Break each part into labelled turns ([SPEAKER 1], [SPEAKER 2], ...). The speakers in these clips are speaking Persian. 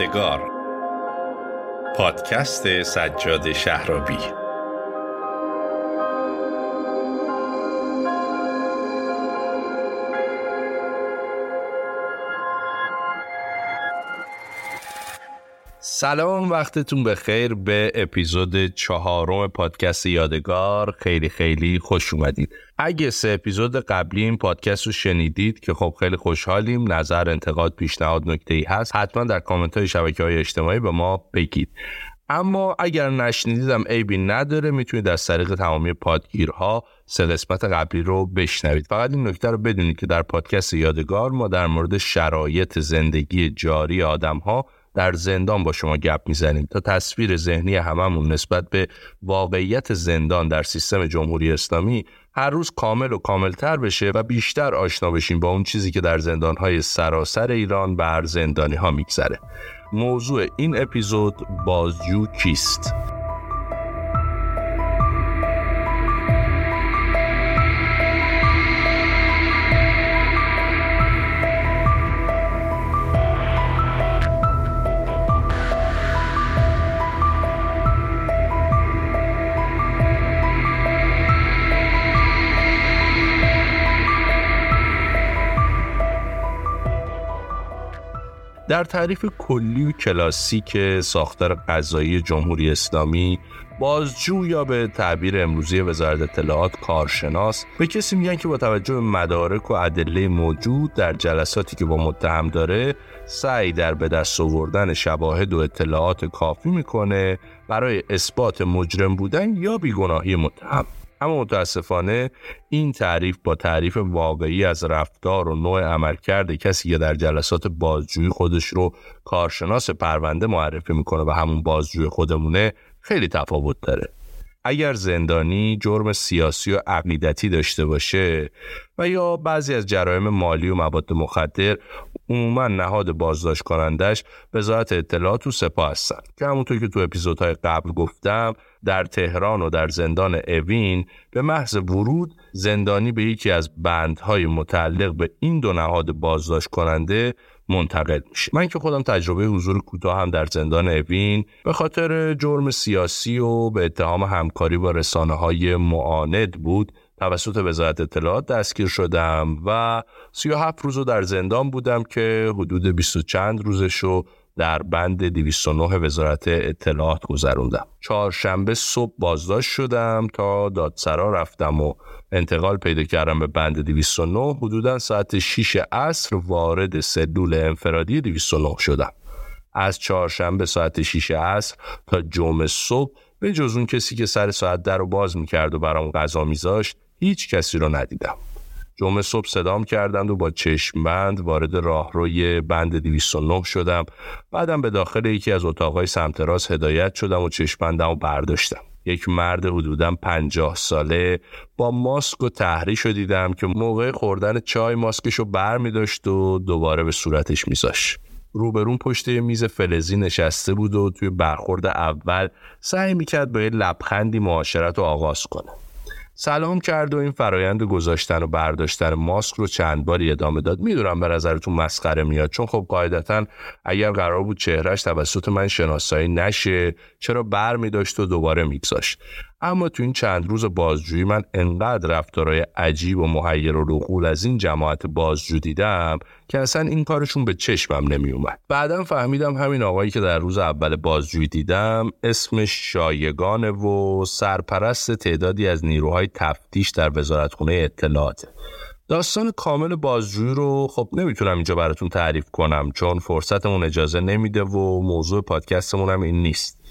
[SPEAKER 1] یادگار. پادکست سجاد شهرابی. سلام وقتتون بخیر. به اپیزود چهارم پادکست یادگار. خیلی خیلی خوش اومدید. اگه سه اپیزود قبلی این پادکست رو شنیدید که خب خیلی خوشحالیم نظر انتقاد پیشنهاد نکته ای هست حتما در کامنت های شبکه های اجتماعی به ما بگید. اما اگر نشنیدیدم عیبی نداره می‌تونید از طریق تمامی پادگیرها سه قسمت قبلی رو بشنوید. فقط این نکته رو بدونید که در پادکست یادگار ما در مورد شرایط زندگی جاری آدم ها در زندان با شما گپ می‌زنیم تا تصویر ذهنی هممون نسبت به واقعیت زندان در سیستم جمهوری اسلامی هر روز کامل و کاملتر بشه و بیشتر آشنا بشیم با اون چیزی که در زندانهای سراسر ایران بر زندانی ها میگذره موضوع این اپیزود بازجو کیست؟ در تعریف کلی و کلاسیک ساختار قضایی جمهوری اسلامی بازجو یا به تعبیر امروزی وزارت اطلاعات کارشناس به کسی میگن که با توجه به مدارک و ادله موجود در جلساتی که با متهم داره سعی در به دست آوردن شواهد و اطلاعات کافی می‌کنه برای اثبات مجرم بودن یا بیگناهی متهم. اما متاسفانه این تعریف با تعریف واقعی از رفتار و نوع عملکرد کسی که در جلسات بازجویی خودش رو کارشناس پرونده معرفی می‌کنه و همون بازجوی خودمونه خیلی تفاوت داره. اگر زندانی جرم سیاسی و عقیدتی داشته باشه و یا بعضی از جرایم مالی و مواد مخدر عموما نهاد بازداشت کنندش وزارت اطلاعات و سپاه هستن که همونطور که تو اپیزودهای قبل گفتم در تهران و در زندان اوین به محض ورود زندانی به یکی از بندهای متعلق به این دو نهاد بازداشت کننده منتقل میشه. من که خودم تجربه حضور کوتاه هم در زندان اوین به خاطر جرم سیاسی و به اتهام همکاری با رسانه های معاند بود توسط وزارت اطلاعات دستگیر شدم و 37 روز در زندان بودم که حدود 20 چند روزش رو در بند 209 وزارت اطلاعات گذروندم. چهارشنبه صبح بازداشت شدم تا دادسرا رفتم و انتقال پیدا کردم به بند 209 حدودا ساعت 6 عصر وارد سلول انفرادی 209 شدم. از چهارشنبه ساعت 6 عصر تا جمعه صبح به جز اون کسی که سر ساعت در رو باز می‌کرد و برام غذا میذاشت هیچ کسی رو ندیدم. جمعه صبح صدام کردند و با چشم بند وارد راهروی بند 209 شدم. بعدم به داخل یکی از اتاقهای سمت راست هدایت شدم و چشم بندم و برداشتم. یک مرد حدودا پنجاه ساله با ماسک و تحریش رو دیدم که موقع خوردن چای ماسکش رو بر می داشت و دوباره به صورتش میذاشت. روبرون پشت میز فلزی نشسته بود و توی برخورد اول سعی می‌کرد با یه لبخندی معاشرت رو آغاز کنه. سلام کرد و این فرایند گذاشتن و برداشتن ماسک رو چند باری ادامه داد. می‌دونم به نظرتون مسخره میاد. چون خب قاعدتا اگر قرار بود چهرش توسط من شناسایی نشه چرا بر می داشت و دوباره میگذاشت؟ اما تو این چند روز بازجویی من انقدر رفتارهای عجیب و محیر و رقول از این جماعت بازجو دیدم که اصلا این کارشون به چشمم نمی اومد بعدا فهمیدم همین آقایی که در روز اول بازجویی دیدم اسمش شایگانه و سرپرست تعدادی از نیروهای تفتیش در وزارتخونه اطلاعاته داستان کامل بازجویی رو خب نمی‌تونم اینجا براتون تعریف کنم چون فرصتمون اجازه نمیده و موضوع پادکستمون هم این نیست.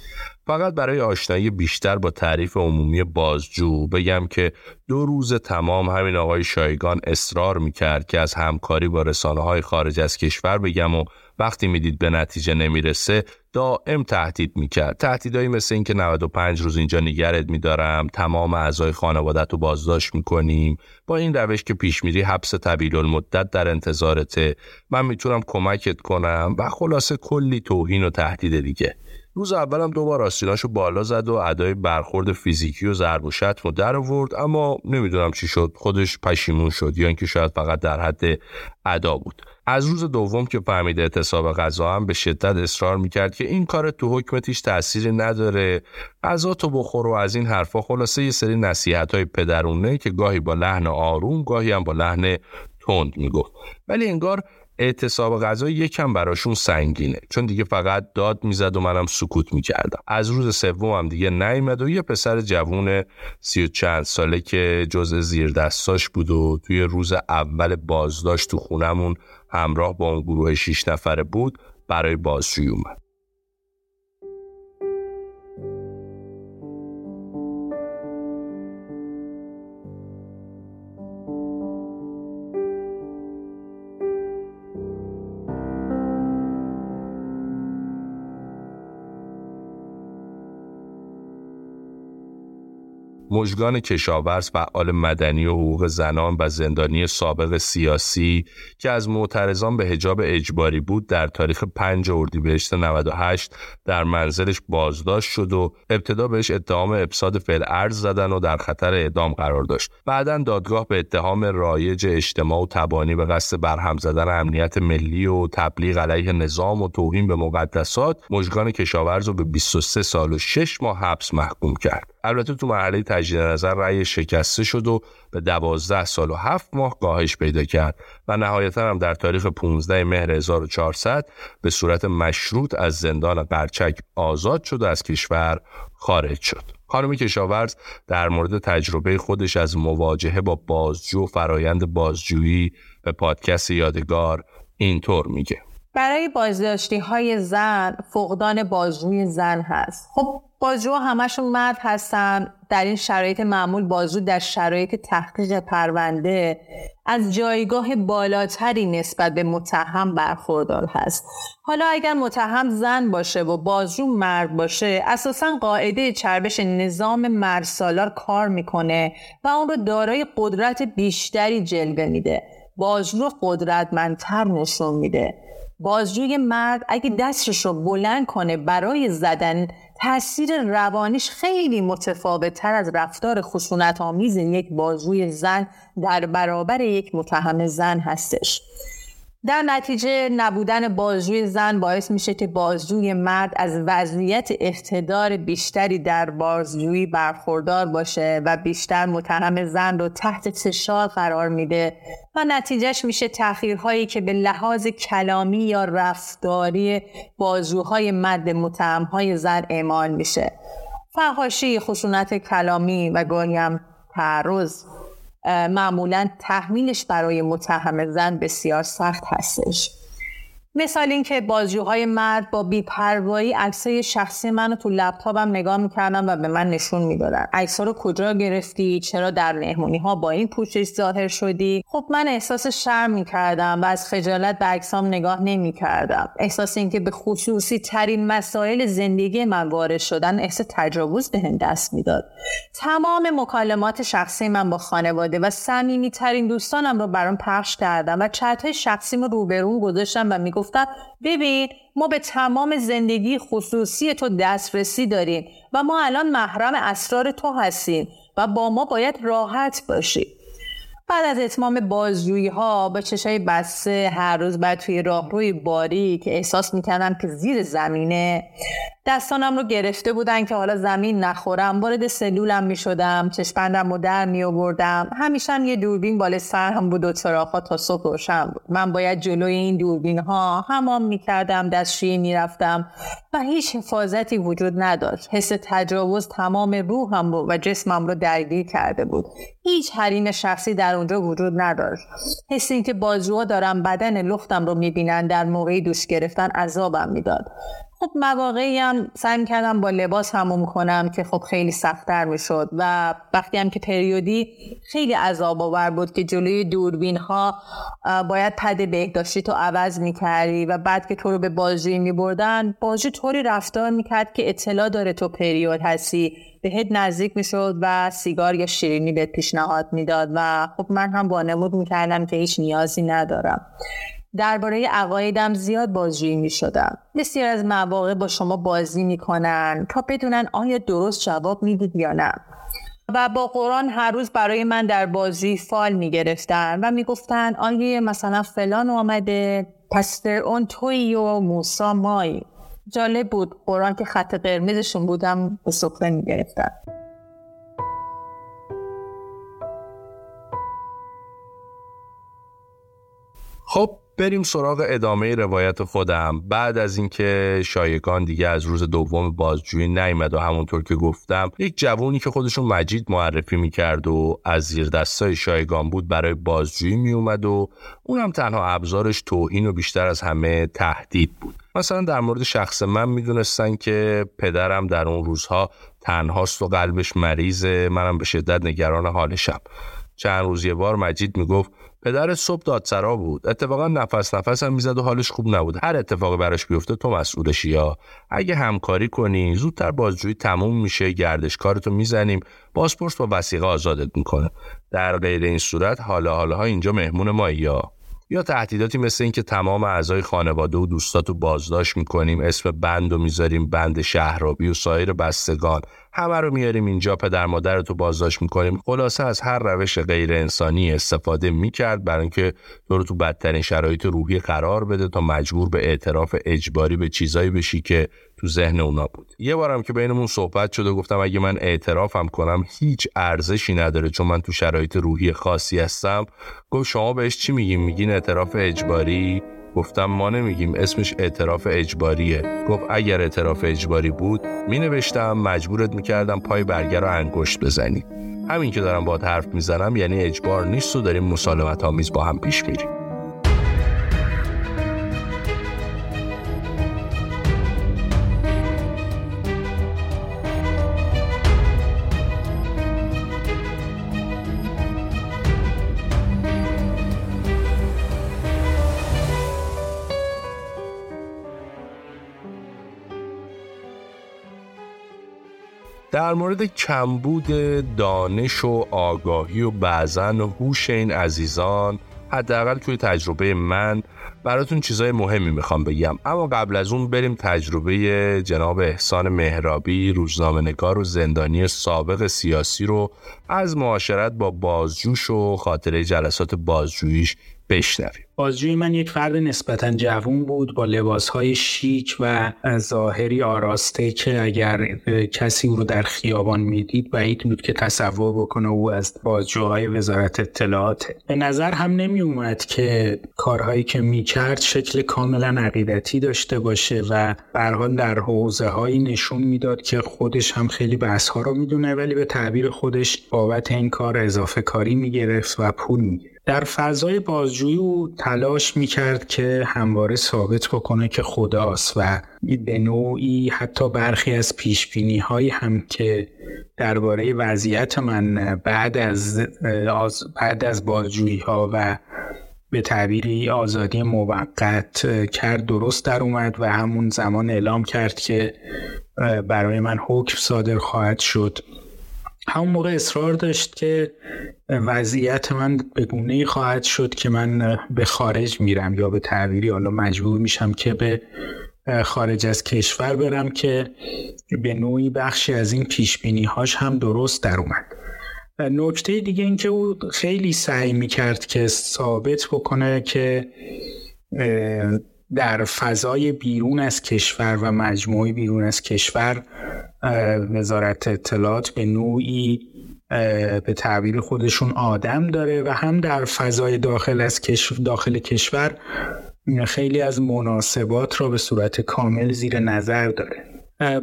[SPEAKER 1] فقط برای آشنایی بیشتر با تعریف عمومی بازجو بگم که دو روز تمام همین آقای شایگان اصرار می‌کرد که از همکاری با رسانه های خارج از کشور بگم و وقتی می‌دید به نتیجه نمی‌رسه دائم تهدید می‌کرد. تهدیدهایی مثل اینکه 95 روز اینجا نگرت میدارم تمام اعضای خانوادت رو بازداشت می‌کنیم با این روش که پیش میری حبس طویل المدت در انتظارته. من می‌تونم کمکت کنم و خلاصه کلی توهین و تهدید دیگه. روز اولم دوبار آستیناشو بالا زد و ادای برخورد فیزیکی و ضرب و شتم رو در آورد اما نمی‌دونم چی شد. خودش پشیمون شد یا اینکه شاید فقط در حد ادا بود. از روز دوم که فهمید اعتصاب غذا هم به شدت اصرار می‌کرد که این کار تو حکمتیش تأثیری نداره. غذا تو بخور و از این حرفا خلاصه یه سری نصیحت های پدرونه که گاهی با لحن آروم گاهی هم با لحن تند می‌گفت. ولی انگار اعتصاب غذا یکم براشون سنگینه. چون دیگه فقط داد می‌زد و منم سکوت می‌کردم. از روز سوم هم دیگه نیومد و یه پسر جوون سی و چند ساله که جز زیر دستاش بود و توی روز اول بازداشت تو خونمون همراه با اون گروه شیش نفره بود برای بازجویی اومد. مژگان کشاورز فعال مدنی و حقوق زنان و زندانی سابق سیاسی که از معترضان به حجاب اجباری بود در تاریخ 5 اردیبهشت 98 در منزلش بازداشت شد و ابتدا بهش اتهام افساد فعل ارز زدن و در خطر اعدام قرار داشت. بعدا دادگاه به اتهام رایج اجتماع و تبانی به قصد برهم زدن امنیت ملی و تبلیغ علیه نظام و توهین به مقدسات مژگان کشاورز رو به 23 سال و 6 ماه حبس محکوم کرد. البته تو مرحله تجدید نظر رأی شکسته شد و به دوازده سال و هفت ماه کاهش پیدا کرد و نهایتا هم در تاریخ 15 مهر 1400 به صورت مشروط از زندان قرچک آزاد شد و از کشور خارج شد. خانم کشاورز در مورد تجربه خودش از مواجهه با بازجو و فرایند بازجویی به پادکست یادگار اینطور میگه
[SPEAKER 2] برای بازداشتی های زن فقدان بازجوی زن هست خب بازجو همشون مرد هستن. در این شرایط معمول بازجو در شرایط تحقیق پرونده از جایگاه بالاتری نسبت به متهم برخوردار هست. حالا اگر متهم زن باشه و بازجو مرد باشه اساسا قاعده چربش نظام مرسالار کار می‌کنه و اون رو دارای قدرت بیشتری جلوه میده. بازجو قدرتمندتر نشون میده. بازجوی مرد اگه دستش رو بلند کنه برای زدن تاثیر روانیش خیلی متفاوت تر از رفتار خشونت آمیز یک بازجوی زن در برابر یک متهم زن هستش. در نتیجه نبودن بازجوی زن باعث میشه که بازجوی مرد از وضعیت اقتدار بیشتری در بازجویی برخوردار باشه و بیشتر متهم زن رو تحت فشار قرار میده و نتیجهش میشه تأخیرهایی که به لحاظ کلامی یا رفتاری بازجوهای مرد متهمهای زن اعمال میشه. فحاشی خشونت کلامی و گاهی هم تعرض. معمولا تحمیلش برای متهم زن بسیار سخت هستش. مثال اینکه بازجوهای مرد با بیپروایی عکسای شخصی منو تو لپتاپم نگاه می‌کردن و به من نشون می‌دادن. عکسا رو کجا گرفتی؟ چرا در مهمونی ها با این پوشش ظاهر شدی؟ خب من احساس شرم می‌کردم و از خجالت به عکسام نگاه نمی‌کردم. احساس اینکه به خصوصی ترین مسائل زندگی من وارد شدن احساس تجاوز به هم دست می‌داد. تمام مکالمات شخصی من با خانواده و صمیمی ترین دوستانم رو برام پخش کردم و چت شخصیم رو روبرو گذاشتم و می‌گفتم گفتن ببین ما به تمام زندگی خصوصی تو دسترسی داریم و ما الان محرم اسرار تو هستیم و با ما باید راحت باشی. بعد از اتمام بازجویی ها با چشای بسته هر روز بعد توی راهروی باری که احساس می‌کردم که زیر زمینه. دستانم رو گرفته بودن که حالا زمین نخورم وارد سلولم می شدم چشپندم رو در می آوردم همیشه یه دوربین بالا سر هم بود و ها تا صبح روشن بود. من باید جلوی این دوربین ها همام می کردم دستشویی می رفتم و هیچ حفاظتی وجود نداشت. حس تجاوز تمام روحم بود و جسمم رو درگیر کرده بود. هیچ حریم شخصی در اونجا وجود نداشت. حس اینکه بازوها دارم بدن لختم رو می‌بینن در موقعی دوش گرفتن عذابم می‌داد. خب مواقعی هم سعی کردم با لباس هموم کنم که خب خیلی سختتر می‌شد و وقتی هم که پریودی خیلی عذاب آور بود که جلوی دوربین ها باید پد بهداشتی تو عوض می‌کردی و بعد که تو رو به بازجویی میبردن بازجو طوری رفتار می‌کرد که اطلاع داره تو پریود هستی. بهت نزدیک می‌شد و سیگار یا شیرینی بهت پیشنهاد می‌داد و خب من هم با نمود می‌کردم که هیچ نیازی ندارم. درباره عقایدم زیاد بازجویی می شدم. بسیار از مواقع با شما بازی می کنن تا بدونن آیا درست جواب می‌دید یا نه. و با قرآن هر روز برای من در بازی فال می گرفتن و می گفتن آیا مثلا فلان آمده پس اون توی و موسا مای جالب بود قرآن که خط قرمزشون بودم به سفره می گرفتن
[SPEAKER 1] خب بریم سراغ ادامه روایت خودم. بعد از اینکه شایگان دیگه از روز دوم بازجویی نیامد و همونطور که گفتم یک جوونی که خودشون مجید معرفی می‌کرد و از زیر دستای شایگان بود برای بازجویی میومد و اونم تنها ابزارش توهین و بیشتر از همه تهدید بود. مثلا در مورد شخص من می‌دونستن که پدرم در اون روزها تنهاست و قلبش مریضه منم به شدت نگران حالشم چند روز یه بار مجید می‌گفت پدر صبح دادسرا بود. اتفاقا نفس نفس هم می‌زد و حالش خوب نبود. هر اتفاقی براش بیفته تو مسئولشی یا اگه همکاری کنی زودتر بازجویی تموم میشه گردش کارتو می‌زنیم. پاسپورت با وسیقه آزادت می‌کنه. در غیر این صورت حالا حالا اینجا مهمون ما یا یا تهدیداتی مثل اینکه تمام اعضای خانواده و دوستاتو بازداشت می‌کنیم اسم بند و می‌ذاریم بند شهرابی و سایر بستگان. همه رو میاریم اینجا پدر مادر تو بازداشت می‌کنیم. خلاصه از هر روش غیر انسانی استفاده می‌کرد برای اینکه تو رو تو بدترین شرایط روحی قرار بده تا مجبور به اعتراف اجباری به چیزایی بشی که تو ذهن اونا بود. یه بارم که بینمون صحبت شد و گفتم اگه من اعترافم کنم هیچ ارزشی نداره چون من تو شرایط روحی خاصی هستم. گفت شما بهش چی میگین میگین اعتراف اجباری؟ گفتم ما نمیگیم اسمش اعتراف اجباریه. گفت اگر اعتراف اجباری بود می نوشتم مجبورت می‌کردم پای برگر رو انگشت بزنی. همین که دارم با حرف می‌زنم یعنی اجبار نیست و داریم مسالمت آمیز با هم پیش میریم. در مورد کمبود دانش و آگاهی و بعضا هوش این عزیزان حداقل توی تجربه من براتون چیزای مهمی می‌خوام بگم. اما قبل از اون بریم تجربه جناب احسان مهرابی روزنامه نگار و زندانی سابق سیاسی رو از معاشرت با بازجوش و خاطره جلسات بازجوییش بشنویم.
[SPEAKER 3] بازجوی من یک فرد نسبتا جوون بود با لباسهای شیک و ظاهری آراسته که اگر کسی او رو در خیابان می‌دید بعید بود که تصور بکنه او از بازجوهای وزارت اطلاعات به نظر هم نمی اومد که کارهایی که می‌کرد شکل کاملا عقیدتی داشته باشه و برحال در حوزه هایی نشون می‌داد که خودش هم خیلی بحث ها رو می‌دونه ولی به تعبیر خودش بابت این کار اضافه کاری می‌گرفت و پول می‌گرفت. در فضای بازجویی او تلاش می‌کرد که همواره ثابت بکنه که خداست و به نوعی حتی برخی از پیشبینی هایی هم که درباره وضعیت من بعد از بعد از بازجویی ها و به تعبیری آزادی موقت کرد درست در اومد و همون زمان اعلام کرد که برای من حکم صادر خواهد شد. همون موقع اصرار داشت که وضعیت من به گونه خواهد شد که من به خارج میرم یا به تعبیری حالا مجبور میشم که به خارج از کشور برم که به نوعی بخشی از این پیش هاش هم درست در اومد. نکته دیگه این که او خیلی سعی می‌کرد که ثابت بکنه که در فضای بیرون از کشور و مجموعی بیرون از کشور وزارت اطلاعات به نوعی به تعبیر خودشون آدم داره و هم در فضای داخل از داخل کشور خیلی از مناسبات را به صورت کامل زیر نظر داره.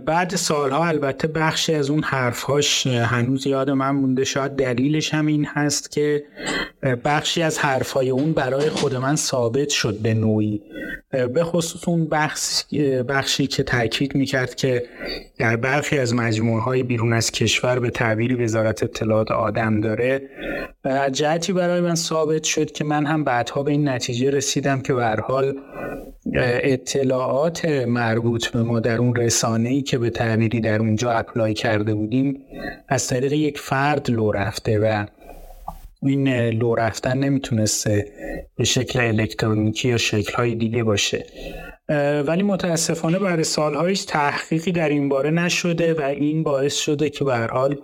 [SPEAKER 3] بعد سالها البته بخشی از اون حرفهاش هنوز یاد من مونده. شاید دلیلش هم این هست که بخشی از حرفهای اون برای خود من ثابت شد به نوعی. به خصوص اون بخش بخشی که تاکید می‌کرد که در برخی از مجموعه های بیرون از کشور به تعبیری وزارت اطلاعات آدم داره. جهتی برای من ثابت شد که من هم بعدها به این نتیجه رسیدم که به حال اطلاعات مربوط به ما در اون رسانه ای که به تعبیری در اونجا اپلای کرده بودیم از طریق یک فرد لو رفته و این لو رفتن نمی‌تونسته به شکل الکترونیکی یا شکلهای دیگه باشه. ولی متاسفانه برای سالهایش تحقیقی در این باره نشده و این باعث شده که به حال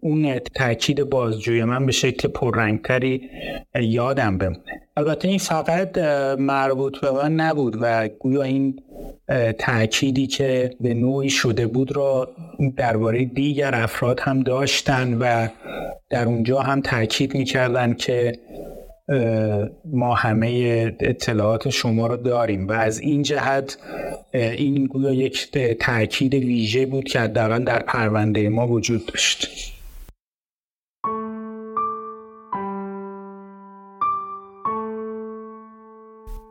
[SPEAKER 3] اون تاکید بازجوی من به شکل پررنگتری یادم بمونه. البته این فقط مربوط به من نبود و گویا این تأکیدی که به نوعی شده بود را درباره دیگر افراد هم داشتن و در اونجا هم تاکید می‌کردن که ما همه اطلاعات شما رو داریم و از این جهت این گویا یک تاکید ویژه بود که حداقل در پرونده ما وجود داشت.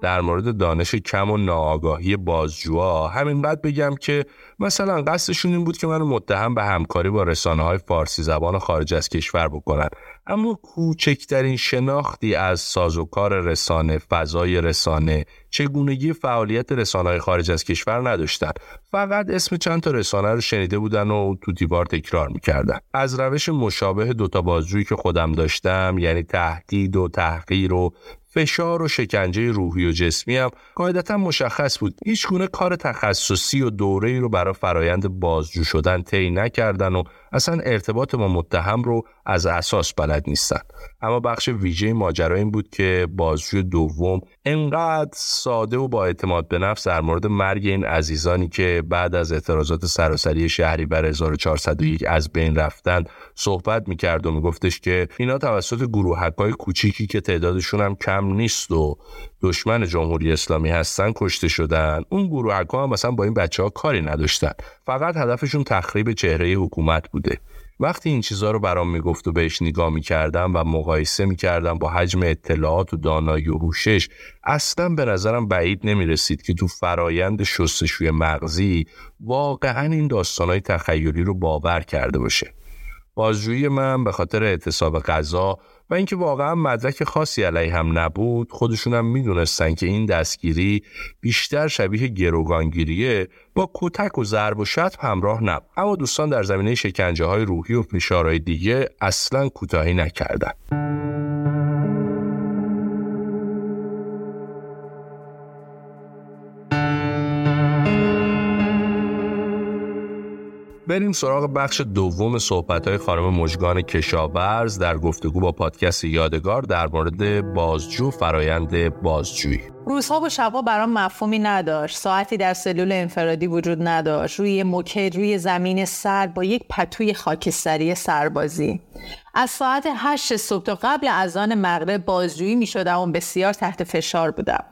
[SPEAKER 1] در مورد دانش کم و ناآگاهی بازجوها همینقدر بگم که مثلا قصدشون این بود که منو متهم به همکاری با رسانه های فارسی زبان خارج از کشور بکنن. اما کوچکترین شناختی از سازوکار رسانه فضای رسانه چگونگی فعالیت رسانه خارج از کشور نداشتن. فقط اسم چند تا رسانه رو شنیده بودن و تو دیوار تکرار می‌کردن. از روش مشابه دوتا بازجویی که خودم داشتم یعنی تهدید و تحقیر و فشار و شکنجه روحی و جسمی هم قاعدتا مشخص بود. هیچ گونه کار تخصصی و دوره ای رو برای فرایند بازجو شدن طی نکردن و اصلا ارتباط با متهم رو از اساس بلد نیستن. اما بخش ویژه ماجرا این بود که بازجوی دوم انقدر ساده و با اعتماد به نفس در مورد مرگ این عزیزانی که بعد از اعتراضات سراسری شهری بر 1401 از بین رفتن صحبت می‌کرد و میگفتش که اینا توسط گروه کوچیکی که تعدادشون هم کم نیست و دشمن جمهوری اسلامی هستن کشته شدن. اون گروه هم مثلا با این بچه ها کاری نداشتن. فقط هدفشون تخریب چهره حکومت بوده. وقتی این چیزها رو برام می‌گفت و بهش نگاه می‌کردم و مقایسه می‌کردم با حجم اطلاعات و دانایی و هوشش اصلا به نظرم بعید نمی‌رسید که تو فرایند شستشوی مغزی واقعا این داستانهای تخیلی رو باور کرده باشه. بازجویی من به خاطر اعتصاب غذا و اینکه واقعا مدرک خاصی علیه هم نبود خودشون هم می‌دونستن که این دستگیری بیشتر شبیه گروگانگیریه با کتک و ضرب و شتم همراه نبود اما دوستان در زمینه شکنجه های روحی و فشارهای دیگه اصلا کوتاهی نکردند. بریم سراغ بخش دوم صحبت های خانم مجگان کشاورز در گفتگو با پادکست یادگار در مورد بازجو فرایند بازجویی.
[SPEAKER 2] روزها و شبها برام مفهومی نداشت. ساعتی در سلول انفرادی وجود نداشت. روی موکد روی زمین سر با یک پتوی خاکستری سربازی. از ساعت هشت صبح تا قبل اذان مغرب بازجویی می شدم و بسیار تحت فشار بودم.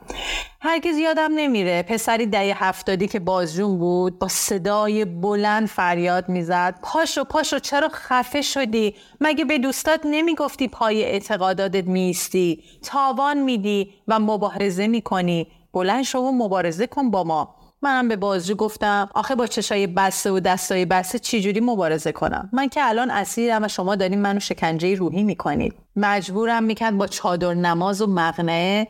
[SPEAKER 2] هرگز یادم نمیره پسری دهه هفتادی که بازجون بود با صدای بلند فریاد می‌زد. پاشو پاشو چرا خفه شدی؟ مگه به دوستات نمی‌گفتی پای اعتقاداتت میستی تاوان میدی و مبارزه می‌کنی. بلند شو و مبارزه کن با ما. منم به بازجو گفتم آخه با چشای بسته و دستای بسته چجوری مبارزه کنم؟ من که الان اسیرم و شما دارین منو شکنجه روحی می‌کنید. مجبورم می‌کرد با چادر نماز و مغنه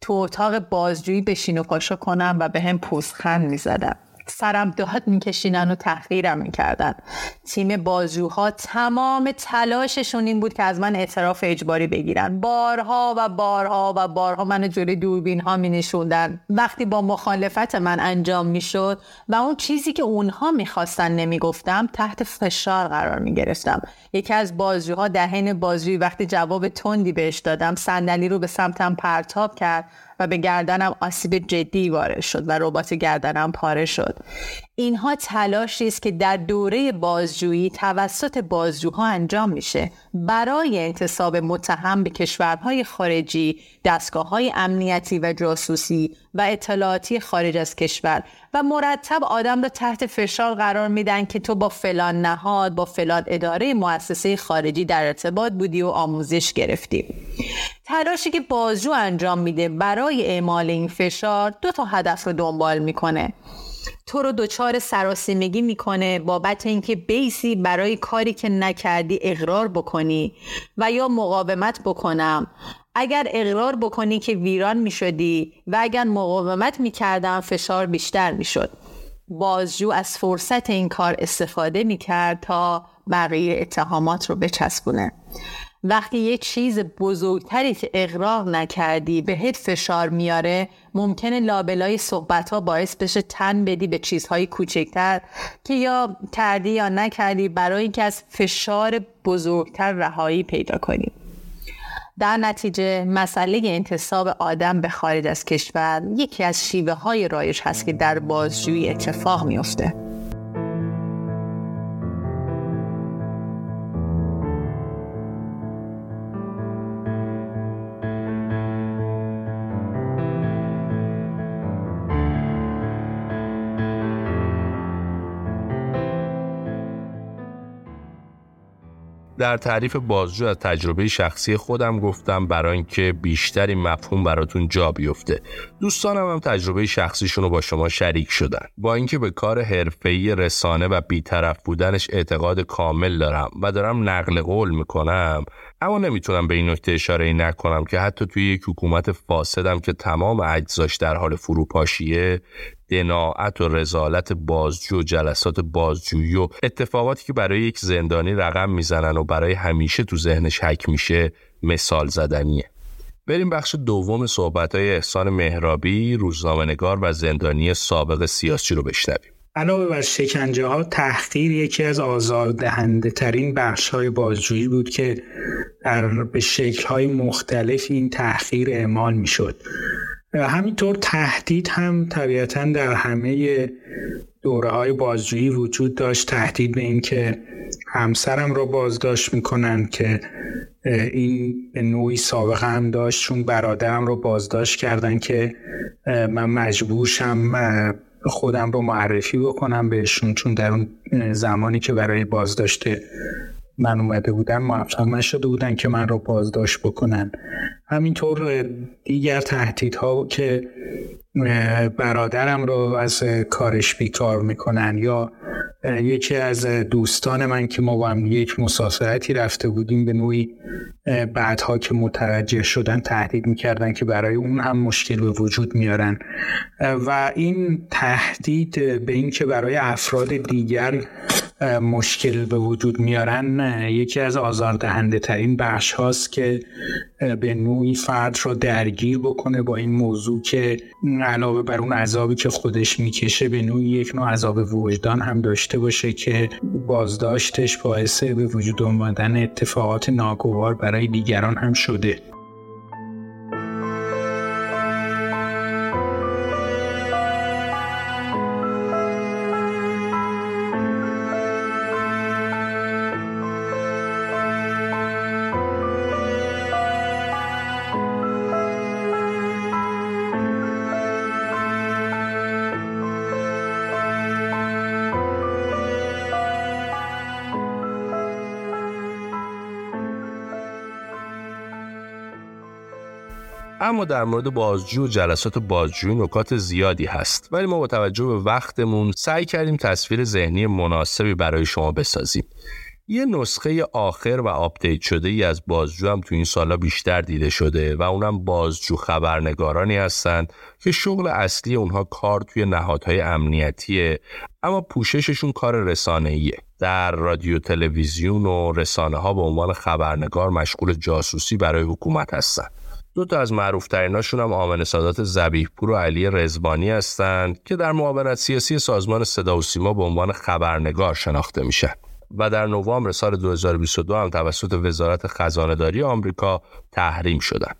[SPEAKER 2] تو اتاق بازجویی بشین و پاشو کنم و به هم پوزخند می‌زدم. سرم داد میکشیدن و تحقیرم می‌کردن. تیم بازجوها تمام تلاششون این بود که از من اعتراف اجباری بگیرن. بارها و بارها و بارها من جلوی دوربین ها می نشوندن وقتی با مخالفت من انجام می‌شد و اون چیزی که اونها می‌خواستن نمی‌گفتم تحت فشار قرار می‌گرفتم. یکی از بازجوها دهن بازجویی وقتی جواب تندی بهش دادم صندلی رو به سمتم پرتاب کرد. و به گردنم آسیب جدی وارد شد و ربات گردنم پاره شد. اینها تلاشی است که در دوره بازجویی توسط بازجوها انجام میشه. برای انتصاب متهم به کشورهای خارجی دستگاه های امنیتی و جاسوسی و اطلاعاتی خارج از کشور. و مرتب آدم را تحت فشار قرار میدن که تو با فلان نهاد با فلان اداره مؤسسه خارجی در ارتباط بودی و آموزش گرفتی. تلاشی که بازجو انجام میده برای اعمال این فشار دو تا هدف رو دنبال می‌کنه. تو رو دچار سراسیمگی می‌کنه بابت اینکه بیسی برای کاری که نکردی اقرار بکنی و یا مقاومت بکنم اگر اقرار بکنی که ویران می‌شدی و اگر مقاومت می‌کردم فشار بیشتر می‌شد. بازجو از فرصت این کار استفاده می‌کرد تا بقیه اتهامات رو بچسبونه. وقتی یه چیز بزرگتری که اقراق نکردی بهت فشار میاره ممکنه لابلای صحبت ها باعث بشه تن بدی به چیزهای کوچکتر که یا کردی یا نکردی برای اینکه از فشار بزرگتر رهایی پیدا کنی. در نتیجه مسئله انتصاب آدم به خارج از کشور یکی از شیوه های رایج هست که در بازجویی اتفاق میافته.
[SPEAKER 1] در تعریف بازجو از تجربه شخصی خودم گفتم برای اینکه بیشتری مفهوم براتون جا بیفته. دوستانم هم تجربه شخصیشون رو با شما شریک شدن. با اینکه به کار حرفه‌ای رسانه و بیطرف بودنش اعتقاد کامل دارم و دارم نقل قول می‌کنم اما نمی‌تونم به این نکته اشاره نکنم که حتی توی یک حکومت فاسدم که تمام اجزاش در حال فروپاشیه دناعت و رزالت بازجو و جلسات بازجویی و اتفاقاتی که برای یک زندانی رقم می‌زنن و برای همیشه تو ذهنش حک میشه مثال زدنیه. بریم بخش دوم صحبت های احسان مهرابی روزنامه‌نگار و زندانی سابق سیاسی رو بشنویم.
[SPEAKER 3] علاوه بر شکنجه ها تحقیر یکی از آزاردهنده ترین بخش های بازجویی بود که در به شکل های مختلف این تحقیر اعمال می شد همینطور تهدید هم طبیعتا در همه دوره های بازجویی وجود داشت. تهدید به اینکه همسرم رو بازداشت می‌کنن که این به نوعی سابقه هم داشت چون برادرم رو بازداشت کردن که من مجبورشم خودم رو معرفی بکنم بهشون چون در اون زمانی که برای بازداشت من اومده بودم موفق نشده بودن که من رو بازداشت بکنن. همینطور دیگر تهدیدها که برادرم رو از کارش بیکار می‌کنن یا یکی از دوستان من که ما با هم یک مسافرتی رفته بودیم به نوعی بعدها که متوجه شدن تهدید می‌کردن که برای اون هم مشکل به وجود میارن. و این تهدید به اینکه برای افراد دیگر مشکل به وجود میارن یکی از آزاردهنده ترین بخش هاست که به نوعی فرد را درگیر بکنه با این موضوع که علاوه بر اون عذابی که خودش می‌کشه به نوعی یک نوع عذاب وجدان هم داشته باشه که بازداشتش باعث به وجود آمدن اتفاقات ناگوار برای دیگران هم شده.
[SPEAKER 1] اما در مورد بازجو و جلسات بازجویی نکات زیادی هست. ولی ما با توجه به وقتمون سعی کردیم تصویر ذهنی مناسبی برای شما بسازیم. یه نسخه آخر و update شده ای از بازجو هم تو این سالا بیشتر دیده شده و اونم بازجو خبرنگارانی هستند که شغل اصلی اونها کار توی نهادهای امنیتیه اما پوشششون کار رسانه‌ایه. در رادیو تلویزیون و رسانه ها به عنوان خبرنگار مشغول جاسوسی برای حکومت هستند دو تا از معروف تریناشون هم آمن سادات زبیح پور و علی رزبانی هستند که در معاونت سیاسی سازمان صدا و سیما به عنوان خبرنگار شناخته میشن و در نوامبر سال 2022 هم توسط وزارت خزانهداری آمریکا تحریم شدند.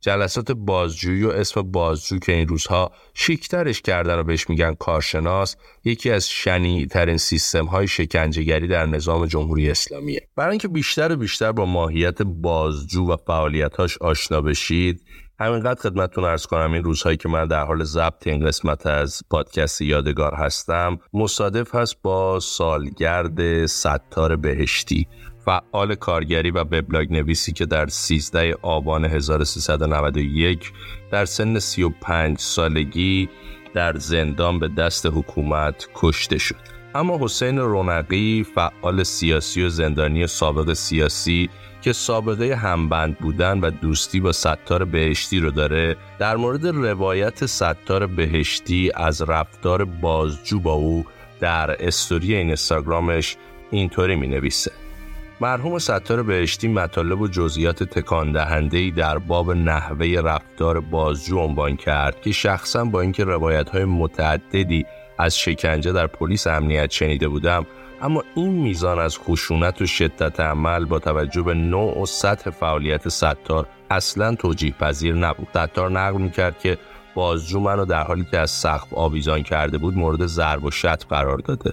[SPEAKER 1] جلسات بازجویی و اسم بازجو که این روزها شیکترش کردن و بهش میگن کارشناس یکی از شنی ترین سیستم های شکنجهگری در نظام جمهوری اسلامیه. برای اینکه بیشتر و بیشتر با ماهیت بازجو و فعالیتاش آشنا بشید همینقدر خدمتتون ارز کنم این روزهایی که من در حال ضبط این قسمت از پادکست یادگار هستم مصادف هست با سالگرد ستار بهشتی. فعال کارگری و وبلاگ نویسی که در 13 آبان 1391 در سن 35 سالگی در زندان به دست حکومت کشته شد. اما حسین رونقی فعال سیاسی و زندانی سابق سیاسی که سابقه همبند بودن و دوستی با ستار بهشتی رو داره در مورد روایت ستار بهشتی از رفتار بازجو با او در استوری اینستاگرامش اینطوری می نویسه مرحوم ستار بهشتی مطالب و جزئیات تکان دهنده در باب نحوه رفتار بازجو عنوان کرد که شخصا با اینکه روایت های متعددی از شکنجه در پلیس امنیت شنیده بودم اما این میزان از خشونت و شدت عمل با توجه به نوع و سطح فعالیت ستار اصلا توجیه پذیر نبود. ستار نقل می‌کرد که بازجو منو در حالی که از سقف آویزان کرده بود مورد ضرب و شتم قرار داده.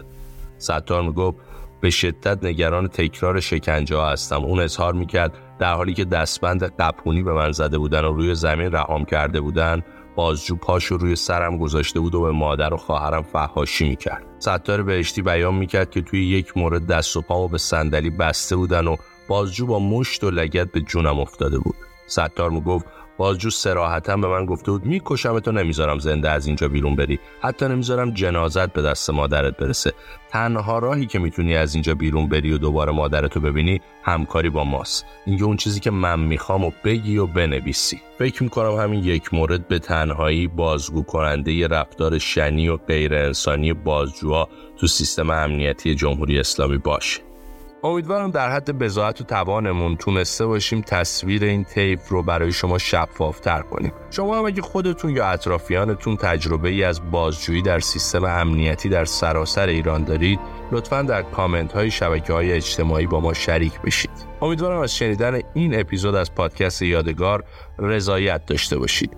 [SPEAKER 1] ستار می‌گفت به شدت نگران تکرار شکنجه ها هستم. اون اظهار می‌کرد در حالی که دستبند قپونی به من زده بودن و روی زمین رهام کرده بودن بازجو پاشو روی سرم گذاشته بود و به مادر و خواهرم فحاشی می‌کرد. ستار بهشتی بیان می‌کرد که توی یک مورد دست و پامو به صندلی بسته بودن و بازجو با مشت و لگت به جونم افتاده بود. ستار می‌گفت بازجو سراحتا به من گفته بود می‌کشم تو نمی‌ذارم زنده از اینجا بیرون بری. حتی نمی‌ذارم جنازت به دست مادرت برسه. تنها راهی که می‌تونی از اینجا بیرون بری و دوباره مادرتو ببینی همکاری با ماست. اینکه اون چیزی که من می‌خوام و بگی و بنویسی. فکر می‌کنم همین یک مورد به تنهایی بازگو کننده ی رفتار شنی و غیر انسانی بازجوها تو سیستم امنیتی جمهوری اسلامی باشه. امیدوارم در حد بزاعت و توانمون تونسته باشیم تصویر این تیپ رو برای شما شفافتر کنیم. شما هم اگه خودتون یا اطرافیانتون تجربه ای از بازجویی در سیستم امنیتی در سراسر ایران دارید لطفا در کامنت های شبکه های اجتماعی با ما شریک بشید. امیدوارم از شنیدن این اپیزود از پادکست یادگار رضایت داشته باشید.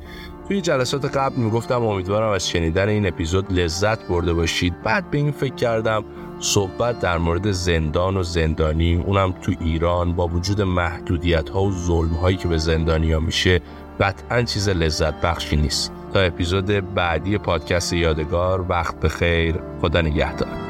[SPEAKER 1] توی جلسات قبل می‌گفتم امیدوارم از شنیدن این اپیزود لذت برده باشید. بعد به این فکر کردم صحبت در مورد زندان و زندانی اونم تو ایران با وجود محدودیت ها و ظلم هایی که به زندانی ها میشه قطعا چیز لذت بخشی نیست. تا اپیزود بعدی پادکست یادگار وقت بخیر خدا نگهدار.